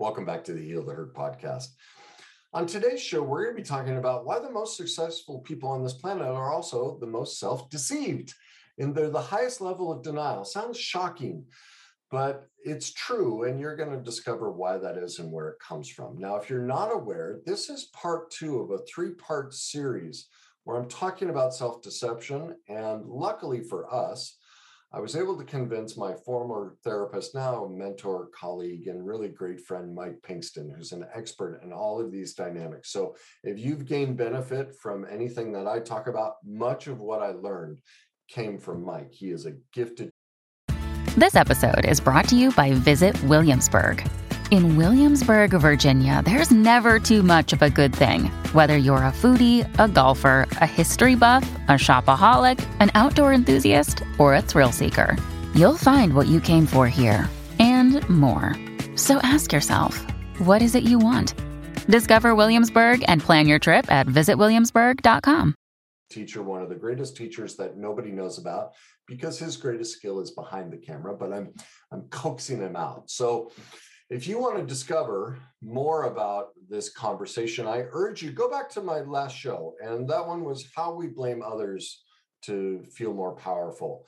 Welcome back to the Heal the Hurt podcast. On today's show, we're going to be talking about why the most successful people on this planet are also the most self deceived. And they're the highest level of denial. Sounds shocking, but it's true. And you're going to discover why that is and where it comes from. Now, if you're not aware, this is part two of a three part series where I'm talking about self deception. And luckily for us, I was able to convince my former therapist, now mentor, colleague, and really great friend, Mike Pinkston, who's an expert in all of these dynamics. So, if you've gained benefit from anything that I talk about, much of what I learned came from Mike. He is a gifted. This episode is brought to you by Visit Williamsburg. In Williamsburg, Virginia, there's never too much of a good thing. Whether you're a foodie, a golfer, a history buff, a shopaholic, an outdoor enthusiast, or a thrill seeker, you'll find what you came for here and more. So ask yourself, what is it you want? Discover Williamsburg and plan your trip at visitwilliamsburg.com. Teacher, one of the greatest teachers that nobody knows about because his greatest skill is behind the camera, but I'm I'm coaxing him out. So if you want to discover more about this conversation, I urge you go back to my last show, and that one was how we blame others to feel more powerful.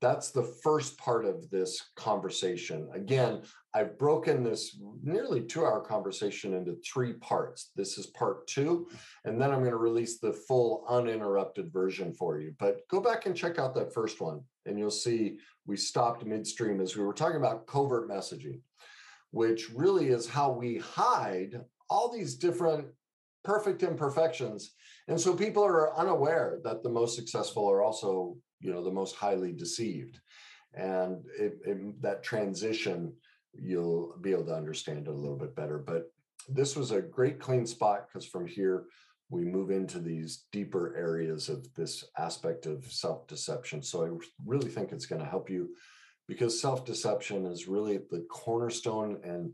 That's the first part of this conversation. Again, I've broken this nearly two hour conversation into three parts. This is part two, and then I'm going to release the full uninterrupted version for you. But go back and check out that first one, and you'll see we stopped midstream as we were talking about covert messaging which really is how we hide all these different perfect imperfections. And so people are unaware that the most successful are also, you know, the most highly deceived. And it, it, that transition, you'll be able to understand it a little bit better. But this was a great clean spot because from here, we move into these deeper areas of this aspect of self deception. So I really think it's going to help you because self deception is really the cornerstone and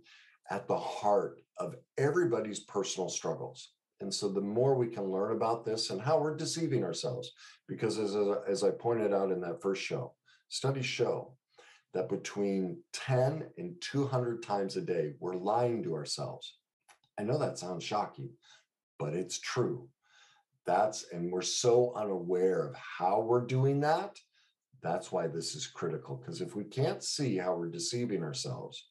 at the heart of everybody's personal struggles. And so the more we can learn about this and how we're deceiving ourselves, because as, as I pointed out in that first show, studies show that between 10 and 200 times a day, we're lying to ourselves. I know that sounds shocking, but it's true. That's, and we're so unaware of how we're doing that that's why this is critical, because if we can't see how we're deceiving ourselves,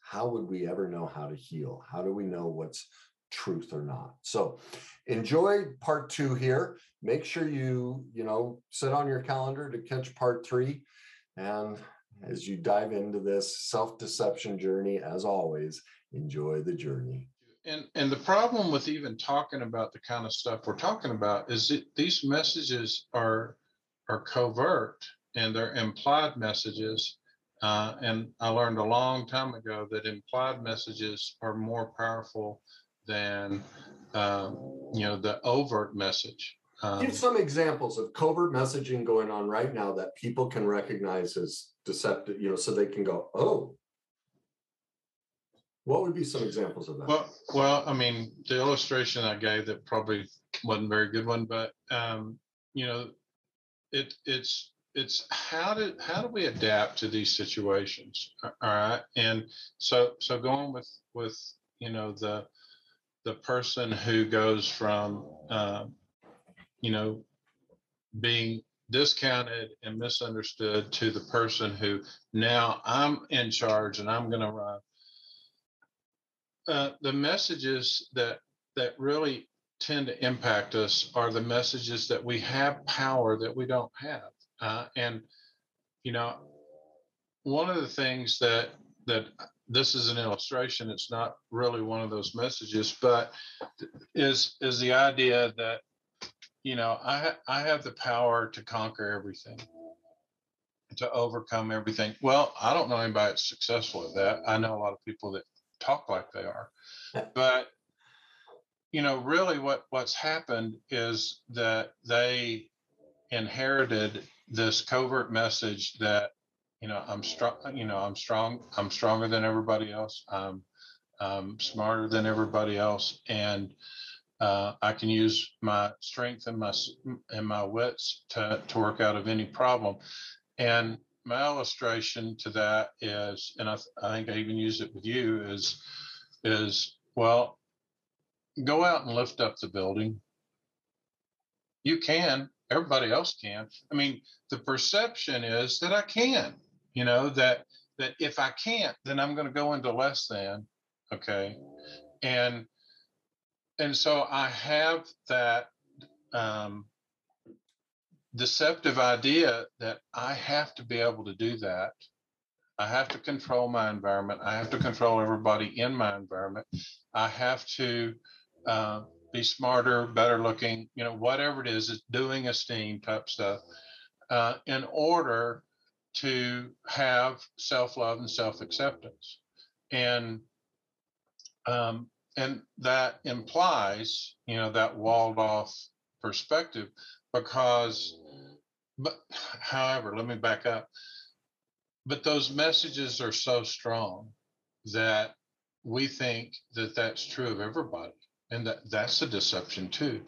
how would we ever know how to heal? How do we know what's truth or not? So enjoy part two here. Make sure you, you know, set on your calendar to catch part three. And as you dive into this self-deception journey, as always, enjoy the journey. And and the problem with even talking about the kind of stuff we're talking about is that these messages are are covert and they're implied messages. Uh, and I learned a long time ago that implied messages are more powerful than um, you know the overt message. Um, Give some examples of covert messaging going on right now that people can recognize as deceptive. You know, so they can go, "Oh, what would be some examples of that? Well, well, I mean, the illustration I gave that probably wasn't a very good one, but um, you know, it it's it's how do how do we adapt to these situations? All right and so so going with with you know the the person who goes from um, you know being discounted and misunderstood to the person who now i'm in charge and i'm going to run uh, the messages that that really tend to impact us are the messages that we have power that we don't have uh, and you know, one of the things that that this is an illustration. It's not really one of those messages, but is is the idea that you know I ha- I have the power to conquer everything, to overcome everything. Well, I don't know anybody that's successful at that. I know a lot of people that talk like they are, but you know, really, what what's happened is that they inherited this covert message that you know i'm strong you know i'm strong i'm stronger than everybody else. I'm, I'm smarter than everybody else. And uh, i can use my strength and my and my wits to, to work out of any problem. And my illustration to that is and i, I think i even use it with you is is well, go out and lift up the building. You can, everybody else can. I mean, the perception is that I can, you know, that that if I can't, then I'm going to go into less than. Okay. And and so I have that um, deceptive idea that I have to be able to do that. I have to control my environment. I have to control everybody in my environment. I have to uh, be smarter, better looking, you know, whatever it is, it's doing esteem type stuff uh, in order to have self love and self acceptance. And um, and that implies, you know, that walled off perspective because, but however, let me back up. But those messages are so strong that we think that that's true of everybody. And that that's a deception too.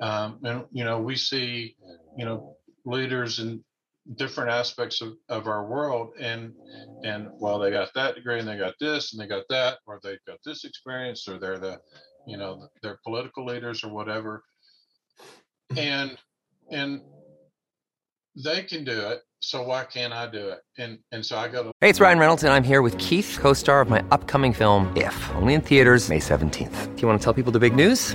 Um, and, you know, we see, you know, leaders in different aspects of, of our world and and well they got that degree and they got this and they got that or they've got this experience or they're the you know they're political leaders or whatever and and they can do it so why can't i do it? And and so i go to hey it's ryan reynolds and i'm here with keith co-star of my upcoming film if only in theaters may 17th do you want to tell people the big news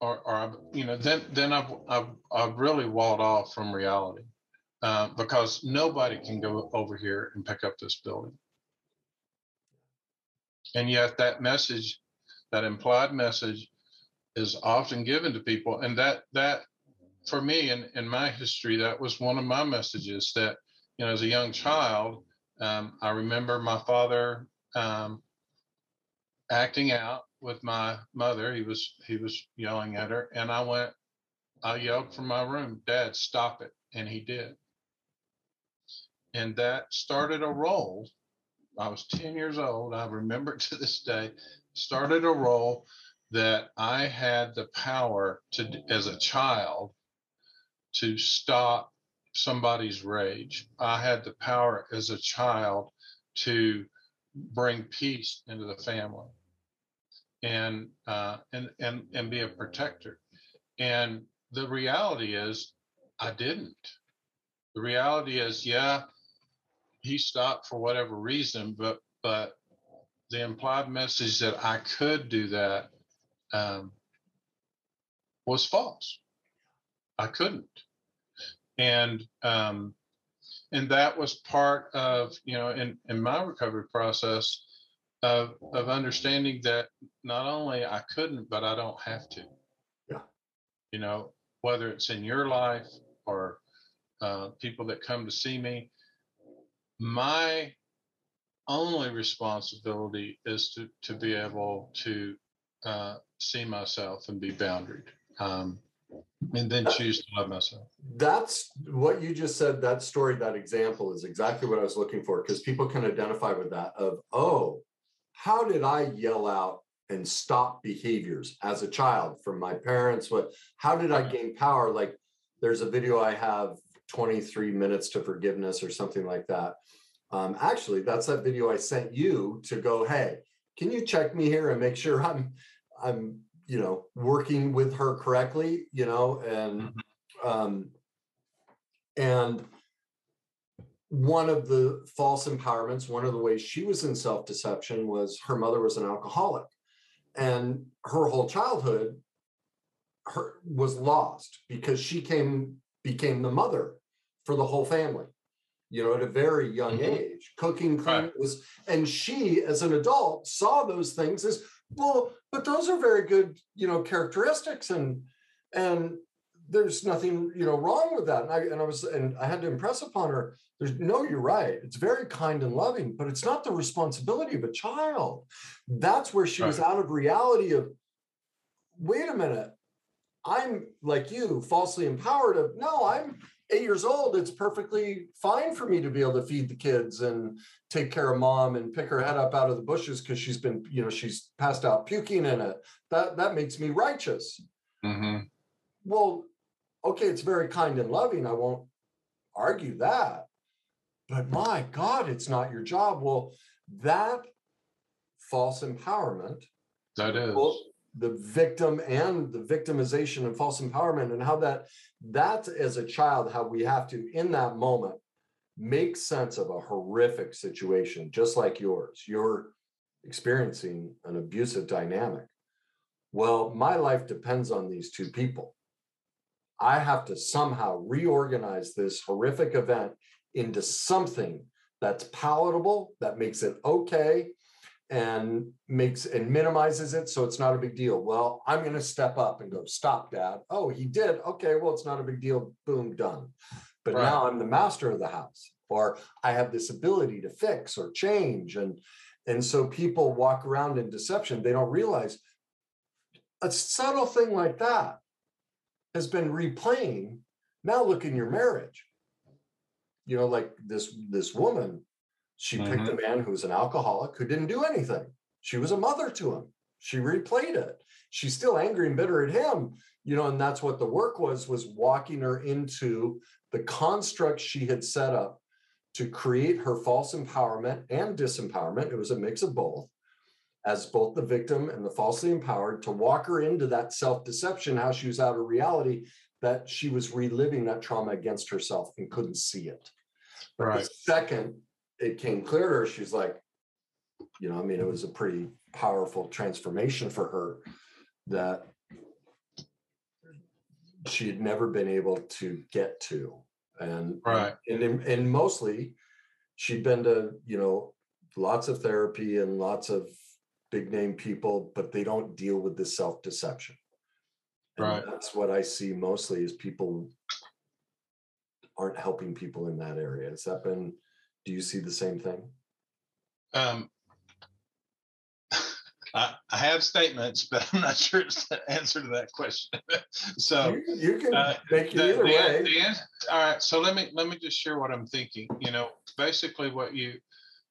or, or you know, then then I've, I've I've really walled off from reality uh, because nobody can go over here and pick up this building, and yet that message, that implied message, is often given to people, and that that for me in in my history that was one of my messages that you know as a young child um, I remember my father um, acting out with my mother. He was he was yelling at her, and I went. I yelled from my room, "Dad, stop it!" And he did. And that started a roll. I was 10 years old. I remember to this day. Started a roll that I had the power to, as a child, to stop somebody's rage. I had the power as a child to bring peace into the family and uh, and and and be a protector. And the reality is, I didn't. The reality is, yeah, he stopped for whatever reason, but but the implied message that I could do that um, was false. I couldn't, and um, and that was part of you know in in my recovery process of of understanding that not only I couldn't, but I don't have to. Yeah. You know, whether it's in your life or uh, people that come to see me, my only responsibility is to to be able to uh, see myself and be boundaried. Um, and then choose to love myself. That's what you just said. That story, that example is exactly what I was looking for because people can identify with that of, oh, how did I yell out and stop behaviors as a child from my parents? What how did I gain power? Like there's a video I have 23 minutes to forgiveness or something like that. Um, actually, that's that video I sent you to go, hey, can you check me here and make sure I'm I'm you know working with her correctly, you know, and Mm-hmm. um and one of the false empowerments, one of the ways she was in self deception was her mother was an alcoholic. And her whole childhood her, was lost because she came became the mother for the whole family you know at a very young Mhm. age cooking cleaning Right. was and she as an adult saw those things as well but those are very good you know characteristics and and there's nothing you know wrong with that and i and i was and i had to impress upon her there's no you're right it's very kind and loving but it's not the responsibility of a child that's where she was out of reality of wait a minute, I'm like you, falsely empowered of no, I'm eight years old. It's perfectly fine for me to be able to feed the kids and take care of mom and pick her head up out of the bushes because she's been, you know, she's passed out puking in it. That that makes me righteous. Mm-hmm. Well, okay, it's very kind and loving. I won't argue that. But my God, it's not your job. Well, that false empowerment That is. well, the victim and the victimization and false empowerment and how that that as a child how we have to in that moment make sense of a horrific situation just like yours you're experiencing an abusive dynamic well my life depends on these two people i have to somehow reorganize this horrific event into something that's palatable that makes it okay and makes and minimizes it so it's not a big deal. Well, I'm going to step up and go, stop, dad. Oh, he did. Okay, well, it's not a big deal. Boom, done. But Right. now I'm the master of the house, or I have this ability to fix or change. And and so people walk around in deception. They don't realize a subtle thing like that has been replaying. Now look in your marriage. You know, like this this woman she picked a mm-hmm. man who was an alcoholic who didn't do anything. She was a mother to him. She replayed it. She's still angry and bitter at him, you know, and that's what the work was was walking her into the construct she had set up to create her false empowerment and disempowerment. It was a mix of both as both the victim and the falsely empowered to walk her into that self-deception how she was out of reality that she was reliving that trauma against herself and couldn't see it. But Right. The second it came clear to her, she's like, you know, I mean, it was a pretty powerful transformation for her that she had never been able to get to. And Right. and and, and mostly she'd been to, you know, lots of therapy and lots of big name people, but they don't deal with the self-deception. Right. That's what I see mostly is people aren't helping people in that area. Has that been, do you see the same thing? Um, I, I have statements, but I'm not sure it's the answer to that question. so You, you can uh, make it the, either the, way. the ans- all right. So let me let me just share what I'm thinking. You know, basically what you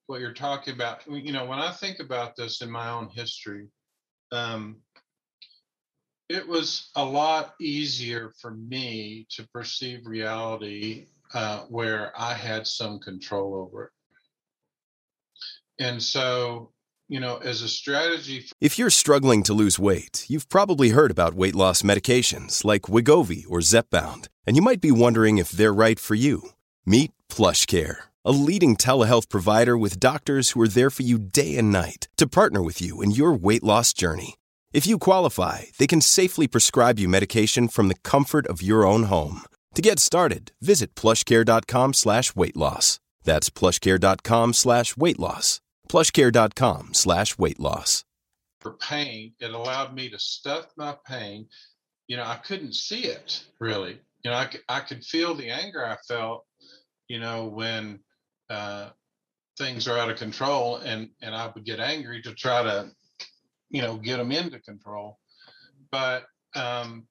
what you're talking about. You know, when I think about this in my own history, um, it was a lot easier for me to perceive reality uh, where I had some control over it. And so, you know, as a strategy If you're struggling to lose weight, you've probably heard about weight loss medications like Wegovy or Zepbound, and you might be wondering if they're right for you. Meet PlushCare, a leading telehealth provider with doctors who are there for you day and night to partner with you in your weight loss journey. If you qualify, they can safely prescribe you medication from the comfort of your own home. To get started, visit plushcare.com slash weight loss. That's plushcare.com slash weight loss. plushcare.com slash weight loss. for pain, it allowed me to stuff my pain. You know, I couldn't see it really. You know, I, I could feel the anger I felt, you know, when uh, things are out of control and, and I would get angry to try to, you know, get them into control. But um,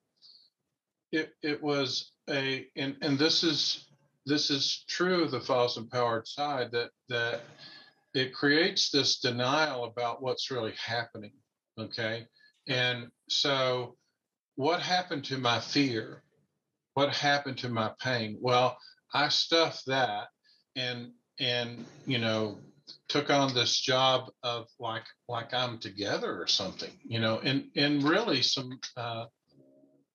it, it was a, and, and this is, this is true of the false empowered side that, that it creates this denial about what's really happening okay? And so what happened to my fear? What happened to my pain? Well i stuffed that and and you know took on this job of like like i'm together or something you know and and really some uh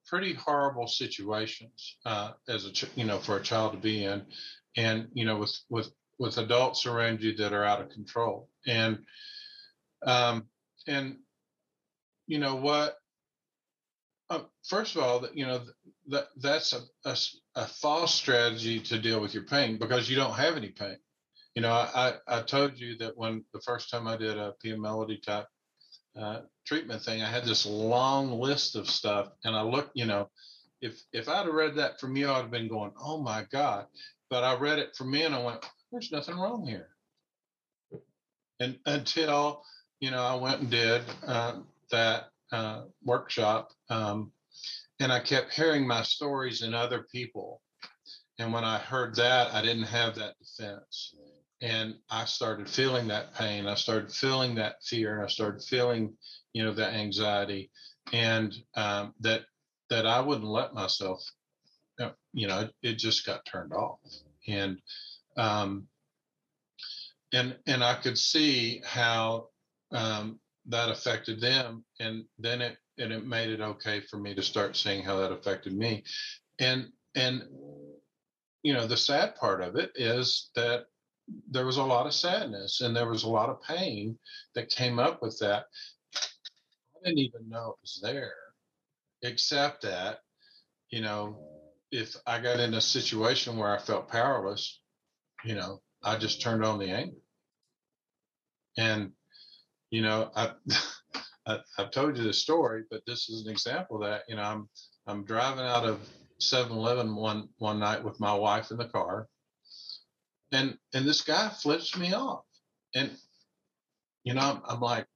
pretty horrible situations uh as a ch- you know for a child to be in. And you know with with with adults around you that are out of control. And um and you know what? Uh, first of all you know that that's a a false strategy to deal with your pain because you don't have any pain you know i i told you that when the first time i did a Pia Mellody type uh, treatment thing i had this long list of stuff and i looked you know if if i'd have read that from you i'd have been going oh my god but i read it from me and i went there's nothing wrong here and until you know i went and did uh, that uh, workshop, um, and I kept hearing my stories in other people. And when I heard that, I didn't have that defense. And I started feeling that pain. I started feeling that fear, and I started feeling, you know, that anxiety, and um, that that I wouldn't let myself, uh, you know, it, it just got turned off. And um, and and I could see how um, that affected them, and then it and it made it okay for me to start seeing how that affected me, and and you know the sad part of it is that there was a lot of sadness and there was a lot of pain that came up with that. I didn't even know it was there, except that you know if I got in a situation where I felt powerless, you know, I just turned on the anger. And, you know, I, I have told you this story, but this is an example that, you know, I'm I'm driving out of 7-Eleven one one night with my wife in the car, and and this guy flips me off, and you know, I'm, I'm like,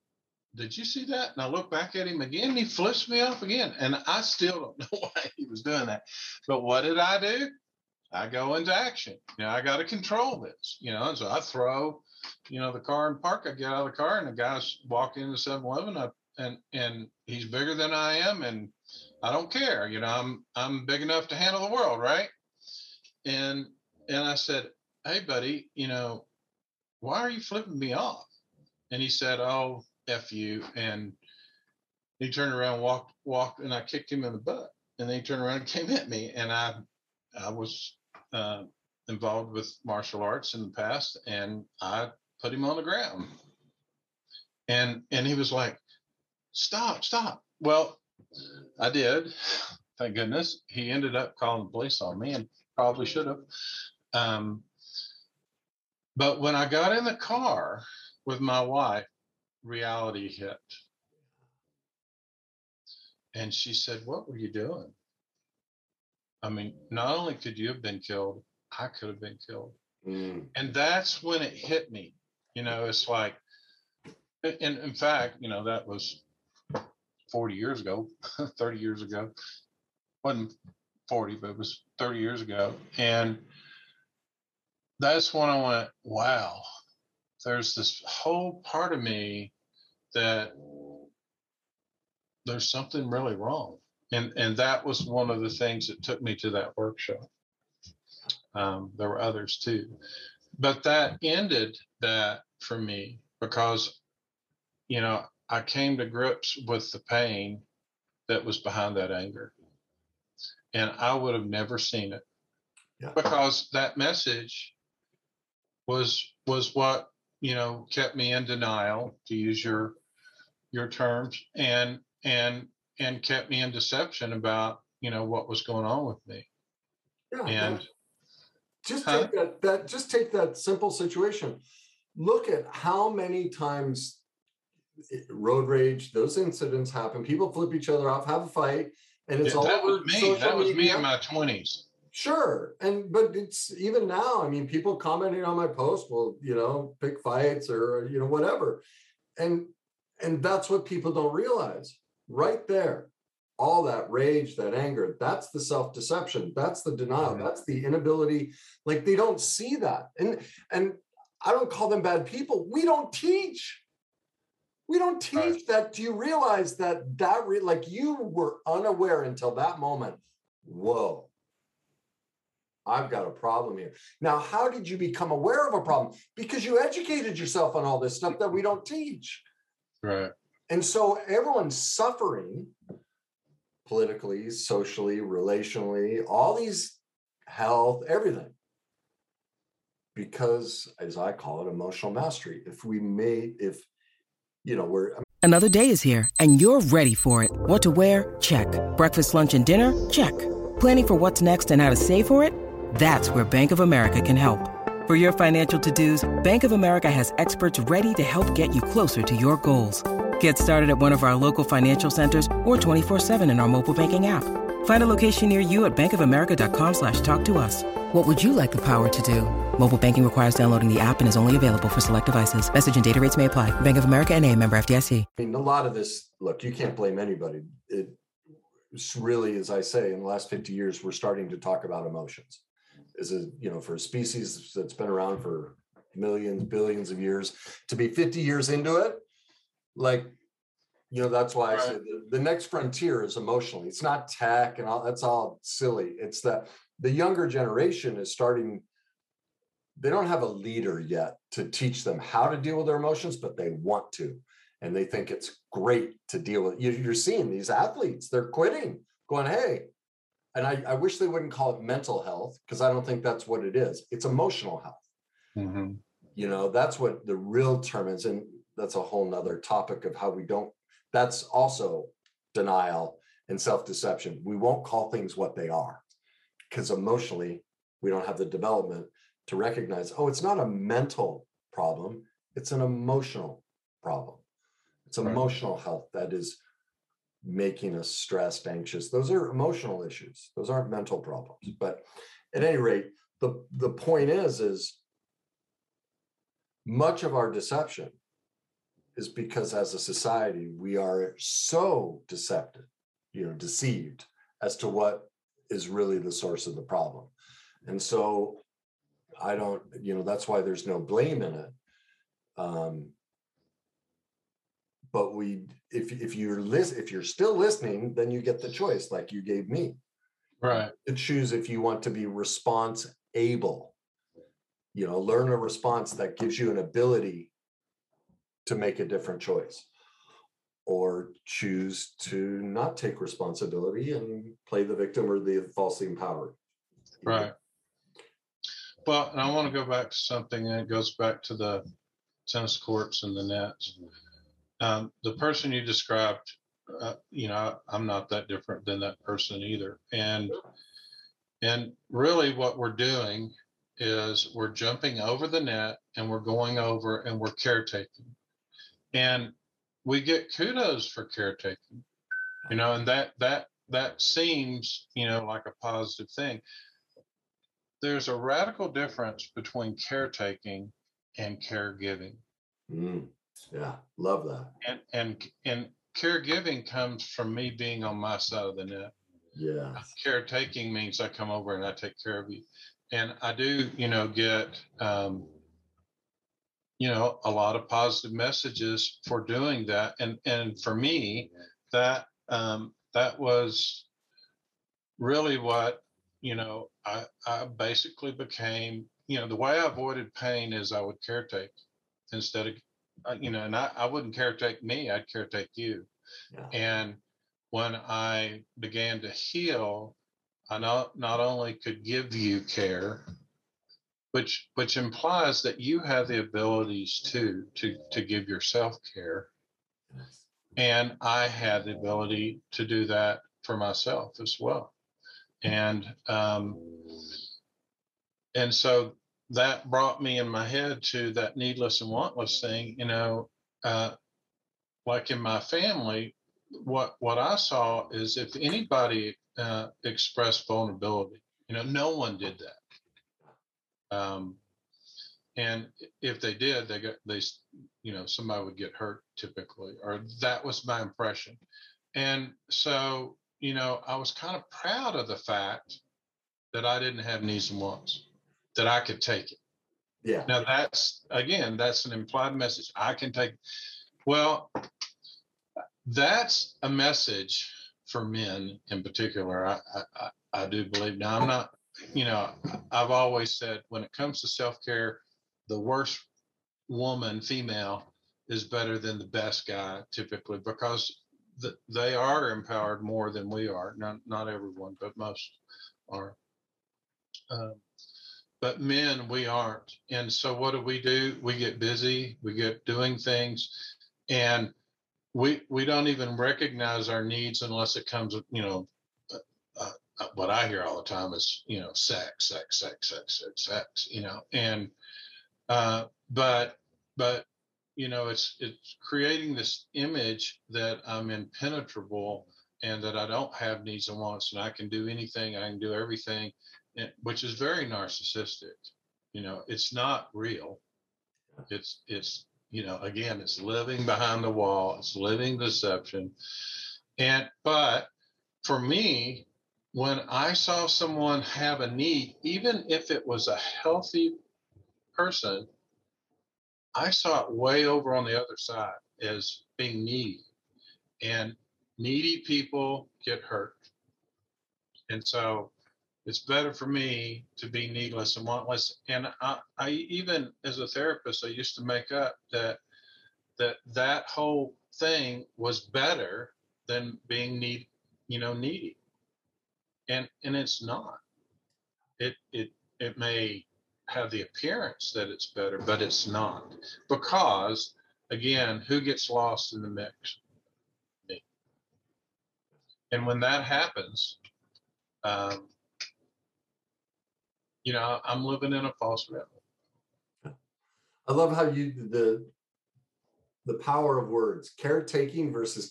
did you see that? And I look back at him again, and he flips me off again, and I still don't know why he was doing that. But what did I do? I go into action. You know, I got to control this. You know, and so I throw you know, the car in park. I get out of the car and the guy's walking into 7-Eleven and and he's bigger than I am and I don't care. You know, I'm I'm big enough to handle the world, right? And and I said, Hey buddy, you know, why are you flipping me off? And he said, Oh, F you. And he turned around, walked, walked, and I kicked him in the butt. And then he turned around and came at me. And I I was uh, involved with martial arts in the past, and I put him on the ground. And and he was like, "Stop, stop." Well, I did. Thank goodness. He ended up calling the police on me, and probably should have. Um, but when I got in the car with my wife, reality hit. And she said, What were you doing? I mean, not only could you have been killed, I could have been killed. Mm. And that's when it hit me. You know, it's like, and in fact, you know, that was 40 years ago, 30 years ago. wasn't 40, but it was 30 years ago. And that's when I went, wow, there's this whole part of me that there's something really wrong. And and that was one of the things that took me to that workshop. Um, there were others too, but that ended that for me because, you know, I came to grips with the pain that was behind that anger, and I would have never seen it yeah. because that message was was what you know kept me in denial to use your your terms and and and kept me in deception about you know what was going on with me yeah, and just huh? take that, that just take that simple situation. Look at how many times road rage, those incidents happen. People flip each other off, have a fight, and it's yeah, all that was me. That was media. me in my twenties. Sure, and but it's even now. I mean, people commenting on my post will, you know, pick fights or you know whatever, and and that's what people don't realize. Right there, all that rage, that anger, that's the self-deception. That's the denial. Mm-hmm. That's the inability. Like they don't see that. And and I don't call them bad people. We don't teach. We don't teach right. that. Do you realize that that re- like you were unaware until that moment? Whoa, I've got a problem here. Now, how did you become aware of a problem? Because you educated yourself on all this stuff that we don't teach. Right. And so everyone's suffering politically, socially, relationally, all these health, everything. Because, as I call it, emotional mastery. If we made, if, you know, we're. Another day is here and you're ready for it. What to wear? Check. Breakfast, lunch, and dinner? Check. Planning for what's next and how to save for it? That's where Bank of America can help. For your financial to dos, Bank of America has experts ready to help get you closer to your goals. Get started at one of our local financial centers or 24-7 in our mobile banking app. Find a location near you at bankofamerica.com slash talk to us. What would you like the power to do? Mobile banking requires downloading the app and is only available for select devices. Message and data rates may apply. Bank of America and a member FDIC. I mean, a lot of this, look, you can't blame anybody. It it's really, as I say, in the last 50 years, we're starting to talk about emotions. Is it, you know, for a species that's been around for millions, billions of years, to be 50 years into it, like, you know, that's why I said the, the next frontier is emotionally. It's not tech and all that's all silly. It's that the younger generation is starting they don't have a leader yet to teach them how to deal with their emotions but they want to and they think it's great to deal with you're seeing these athletes they're quitting going hey and i, I wish they wouldn't call it mental health because i don't think that's what it is it's emotional health Mm-hmm. you know that's what the real term is and that's a whole nother topic of how we don't that's also denial and self-deception we won't call things what they are because emotionally we don't have the development to recognize oh it's not a mental problem it's an emotional problem it's Right. emotional health that is making us stressed anxious. Those are emotional issues. Those aren't mental problems. But at any rate the the point is is much of our deception is because as a society we are so deceptive you know deceived as to what is really the source of the problem. And so i don't you know that's why there's no blame in it. Um but we if if you're lis- if you're still listening then you get the choice like you gave me Right. to choose if you want to be response able you know learn a response that gives you an ability to make a different choice or choose to not take responsibility and play the victim or the falsely empowered Right. Well, and I want to go back to something, and it goes back to the tennis courts and the nets. Um, the person you described, uh, you know, I'm not that different than that person either. And and really, what we're doing is we're jumping over the net and we're going over and we're caretaking, and we get kudos for caretaking, you know, and that that that seems, you know, like a positive thing. There's a radical difference between caretaking and caregiving. Mm, yeah love that. And and and caregiving comes from me being on my side of the net. Yeah caretaking means i come over and i take care of you. And i do you know get um you know a lot of positive messages for doing that. And and for me that um that was really what you know i i basically became you know the way i avoided pain is i would caretake instead of you know and i, I wouldn't caretake me i'd caretake you yeah and when I began to heal, I not, not only could give you care, which which implies that you have the abilities too to to give yourself care. And I had the ability to do that for myself as well. And um, and so that brought me in my head to that needless and wantless thing, you know, uh, like in my family, what what I saw is if anybody uh, expressed vulnerability, you know, no one did that. Um, and if they did, they got they, you know, somebody would get hurt typically, or that was my impression. And so, you know, I was kind of proud of the fact that I didn't have needs and wants, that I could take it. yeah Now that's again, that's an implied message. I can take. Well, that's a message for men in particular. I, I, I- do believe. Now I'm not. You know, I've always said when it comes to self care, the worst woman, female, is better than the best guy typically because th- they are empowered more than we are. Not not everyone, but most are. Um, but men we aren't. And so what do we do? We get busy we get doing things and we we don't even recognize our needs unless it comes you know uh, uh, what i hear all the time is you know sex sex sex sex sex sex you know and uh but but you know it's it's creating this image that i'm impenetrable and that I don't have needs and wants and I can do anything, I can do everything, eh, which is very narcissistic. You know, it's not real. It's it's you know again it's living behind the wall. It's living deception, and but for me, when I saw someone have a need, even if it was a healthy person, I saw it way over on the other side as being needy. And needy people get hurt. And so it's better for me to be needless and wantless. And I, I even as a therapist, I used to make up that that that whole thing was better than being need, you know, needy. And and it's not. It it it may have the appearance that it's better, but it's not. Because again, who gets lost in the mix? And when that happens, um, you know, I'm living in a false reality. I love how you the the power of words, caretaking versus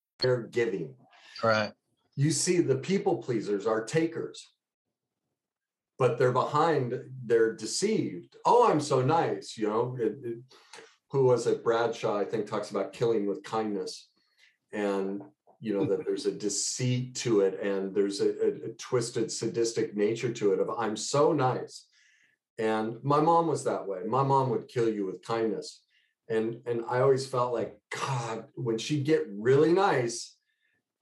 Caregiving. Right. You see, the people pleasers are takers, but they're behind, they're deceived. Oh, I'm so nice. You know, it, it, who was it? Bradshaw, I think, talks about killing with kindness. And, you know, that there's a deceit to it and there's a, a, a twisted, sadistic nature to it of I'm so nice. And my mom was that way. My mom would kill you with kindness. And, and I always felt like, God, when she'd get really nice,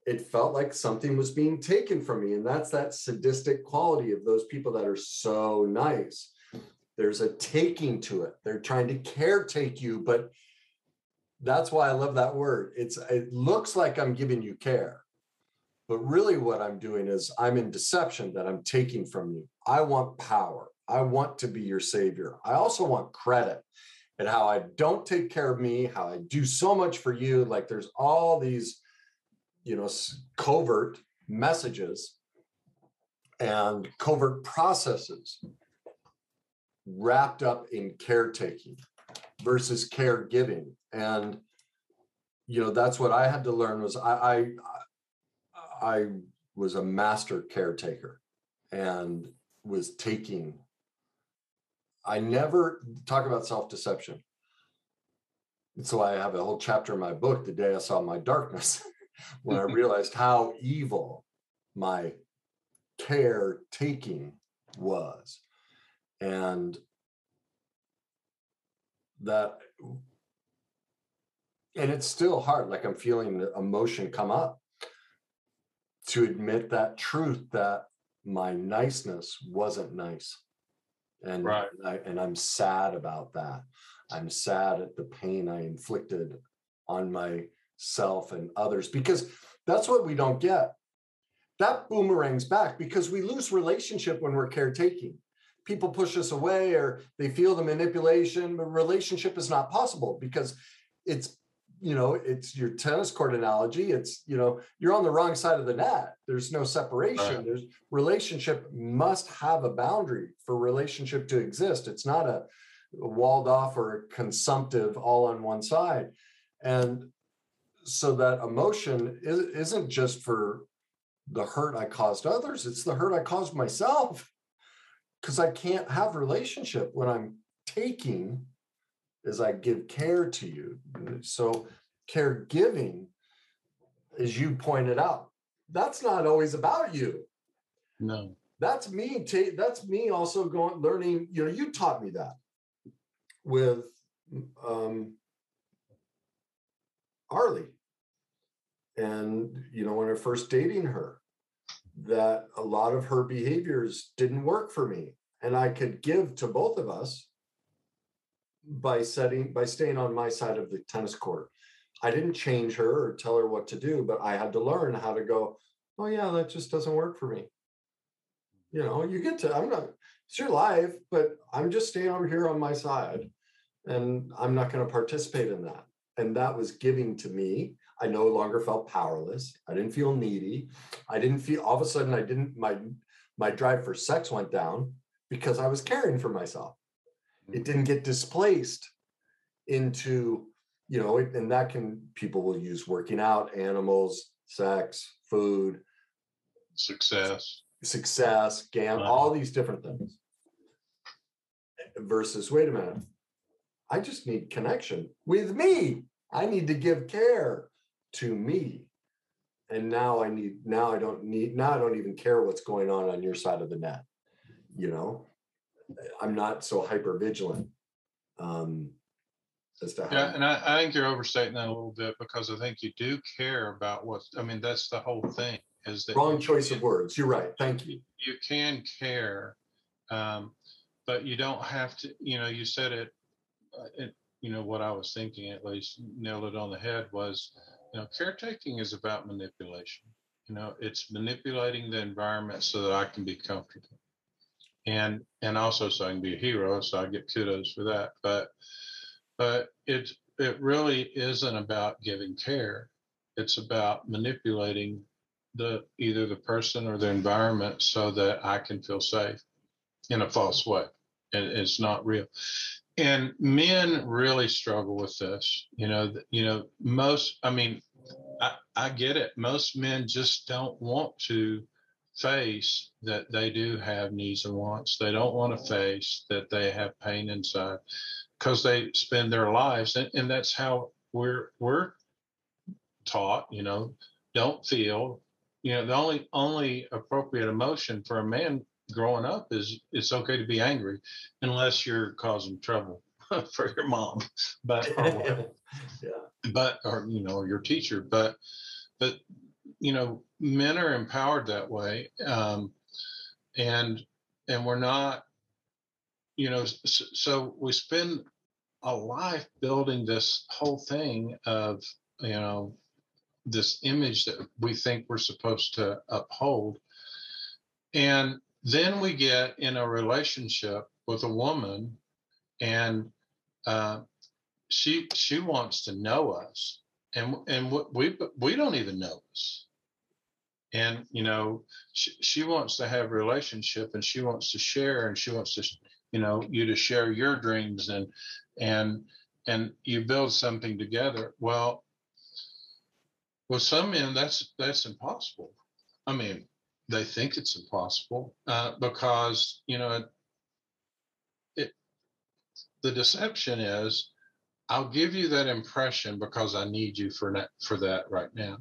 it felt like something was being taken from me. And that's that sadistic quality of those people that are so nice. There's a taking to it. They're trying to caretake you, but that's why I love that word. It's it looks like I'm giving you care. But really what I'm doing is I'm in deception that I'm taking from you. I want power. I want to be your savior. I also want credit and how I don't take care of me, how I do so much for you. Like there's all these you know covert messages and covert processes wrapped up in caretaking versus caregiving and you know that's what i had to learn was i i, I was a master caretaker and was taking i never talk about self-deception so i have a whole chapter in my book the day i saw my darkness when I realized how evil my caretaking was. And that, and it's still hard. Like I'm feeling the emotion come up to admit that truth that my niceness wasn't nice. And, Right. I, and I'm sad about that. I'm sad at the pain I inflicted on myself and others because that's what we don't get. That boomerangs back because we lose relationship when we're caretaking. People push us away or they feel the manipulation, but relationship is not possible because it's, you know, it's your tennis court analogy. It's, you know, you're on the wrong side of the net. There's no separation. Right. There's relationship must have a boundary for relationship to exist. It's not a walled off or consumptive all on one side. And so that emotion is, isn't just for the hurt I caused others, it's the hurt I caused myself. Because I can't have relationship when I'm taking as I give care to you. So caregiving, as you pointed out, that's not always about you. No. That's me. Ta- that's me also going learning. You know, you taught me that with um, Arlie. And, you know, when I first dating her, that a lot of her behaviors didn't work for me. And I could give to both of us by setting, by staying on my side of the tennis court. I didn't change her or tell her what to do, but I had to learn how to go, oh yeah, that just doesn't work for me. You know, you get to, I'm not, it's your life, but I'm just staying over here on my side and I'm not going to participate in that. And that was giving to me. I no longer felt powerless. I didn't feel needy. I didn't feel all of a sudden I didn't my my drive for sex went down because I was caring for myself. It didn't get displaced into, you know, and that can people will use working out, animals, sex, food, success, success, gam, all these different things. Versus, wait a minute, I just need connection with me. I need to give care to me. And now I need, now I don't need, now I don't even care what's going on on your side of the net. You know, I'm not so hyper vigilant um, as to how. Yeah, and I, I think you're overstating that a little bit because I think you do care about what, I mean, that's the whole thing is that. Wrong choice of words. You're right. Thank you. You can care, um, but you don't have to, you know, you said it, uh, it you know what I was thinking at least nailed it on the head was you know caretaking is about manipulation you know it's manipulating the environment so that I can be comfortable and and also so I can be a hero so I get kudos for that. But but it it really isn't about giving care. It's about manipulating the either the person or the environment so that I can feel safe in a false way. And it's not real. And men really struggle with this. You know you know most i mean I, I get it. Most men just don't want to face that they do have needs and wants. They don't want to face that they have pain inside because they spend their lives and, and that's how we're we're taught you know don't feel you know the only only appropriate emotion for a man growing up is it's okay to be angry unless you're causing trouble for your mom but yeah. but or you know your teacher but but you know men are empowered that way um and and we're not you know so, we spend a life building this whole thing of you know this image that we think we're supposed to uphold. And then we get in a relationship with a woman and uh, she she wants to know us. And and we we don't even know us and you know she, she wants to have relationship and she wants to share and she wants to you know you to share your dreams and and and you build something together well with some men that's that's impossible i mean they think it's impossible uh, because you know it, the deception is I'll give you that impression because I need you for that for that right now.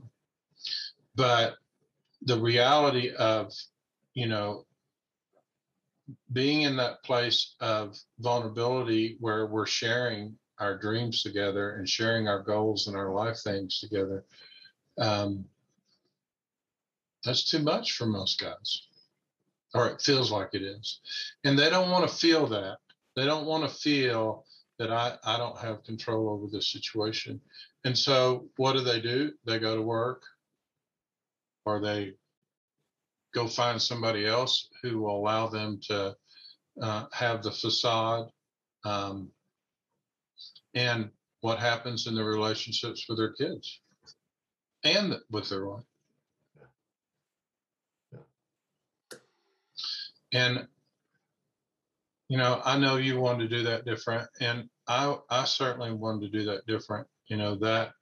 But the reality of you know being in that place of vulnerability where we're sharing our dreams together and sharing our goals and our life things together um, that's too much for most guys, or it feels like it is. And they don't want to feel that. They don't want to feel that I, I don't have control over this situation. And so what do they do? They go to work or they go find somebody else who will allow them to uh, have the facade. Um, and what happens in the relationships with their kids and with their wife. and you know i know you wanted to do that different and i i certainly wanted to do that different you know that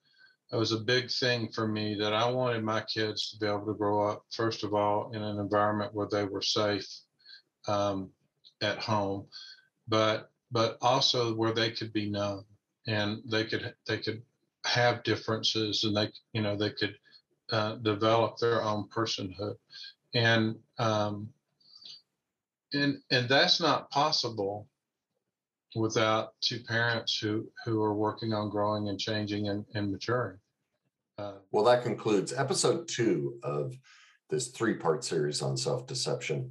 it was a big thing for me that i wanted my kids to be able to grow up first of all in an environment where they were safe um, at home but but also where they could be known and they could they could have differences and they you know they could uh, develop their own personhood. And um, and and that's not possible without two parents who who are working on growing and changing and, and maturing. Uh, well that concludes episode two of this three part series on self-deception.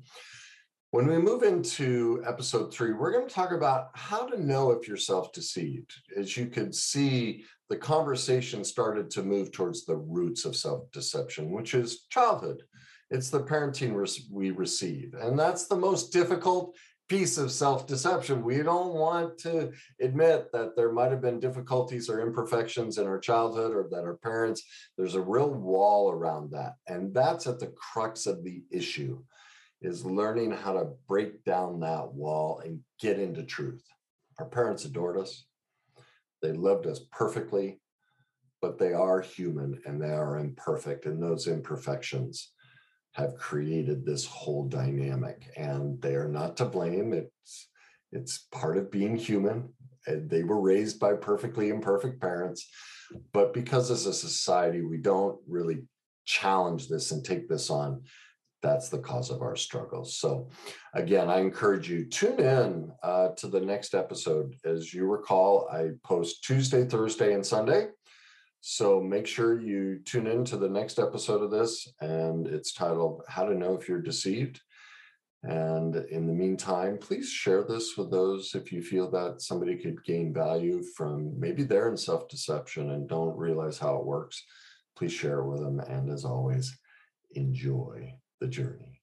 When we move into episode three we're going to talk about how to know if you're self-deceived. As you could see the conversation started to move towards the roots of self-deception which is childhood. It's the parenting we receive. And that's the most difficult piece of self deception. We don't want to admit that there might have been difficulties or imperfections in our childhood or that our parents, there's a real wall around that. And that's at the crux of the issue is learning how to break down that wall and get into truth. Our parents adored us. They loved us perfectly, but they are human and they are imperfect. And those imperfections have created this whole dynamic and they are not to blame. It's it's part of being human. They were raised by perfectly imperfect parents. But because as a society we don't really challenge this and take this on that's the cause of our struggles. So again i encourage you tune in uh, to the next episode. As you recall i post tuesday thursday and sunday so make sure you tune in to the next episode of this, and it's titled How to Know If You're Deceived. And in the meantime, please share this with those if you feel that somebody could gain value from maybe they're in self deception and don't realize how it works. Please share it with them. And as always, enjoy the journey.